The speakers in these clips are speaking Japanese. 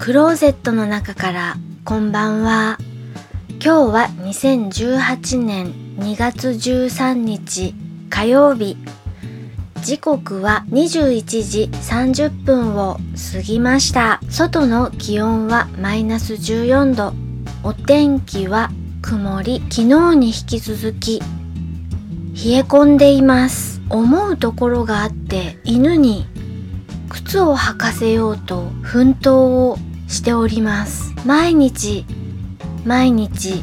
クローゼットの中からこんばんは。今日は2018年2月13日火曜日。時刻は21時30分を過ぎました。外の気温はマイナス14度。お天気は曇り。昨日に引き続き冷え込んでいます。思うところがあって犬に靴を履かせようと奮闘をしております。毎日毎日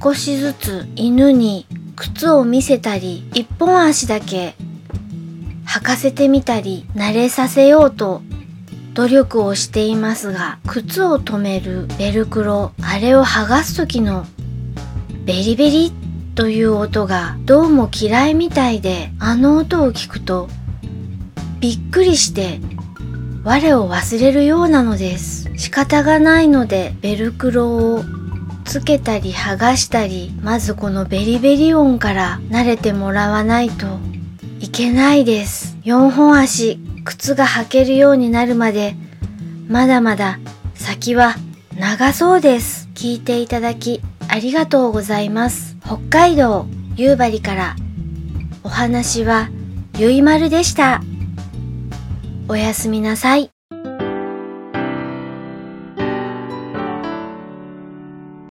少しずつ犬に靴を見せたり一本足だけ履かせてみたり慣れさせようと努力をしていますが靴を留めるベルクロあれを剥がす時のベリベリという音がどうも嫌いみたいであの音を聞くとびっくりして我を忘れるようなのです。仕方がないのでベルクロをつけたり剥がしたりまずこのベリベリ音から慣れてもらわないといけないです。4本足靴が履けるようになるまでまだまだ先は長そうです。聞いていただきありがとうございます。北海道夕張からお話はゆいまるでした。おやすみなさい。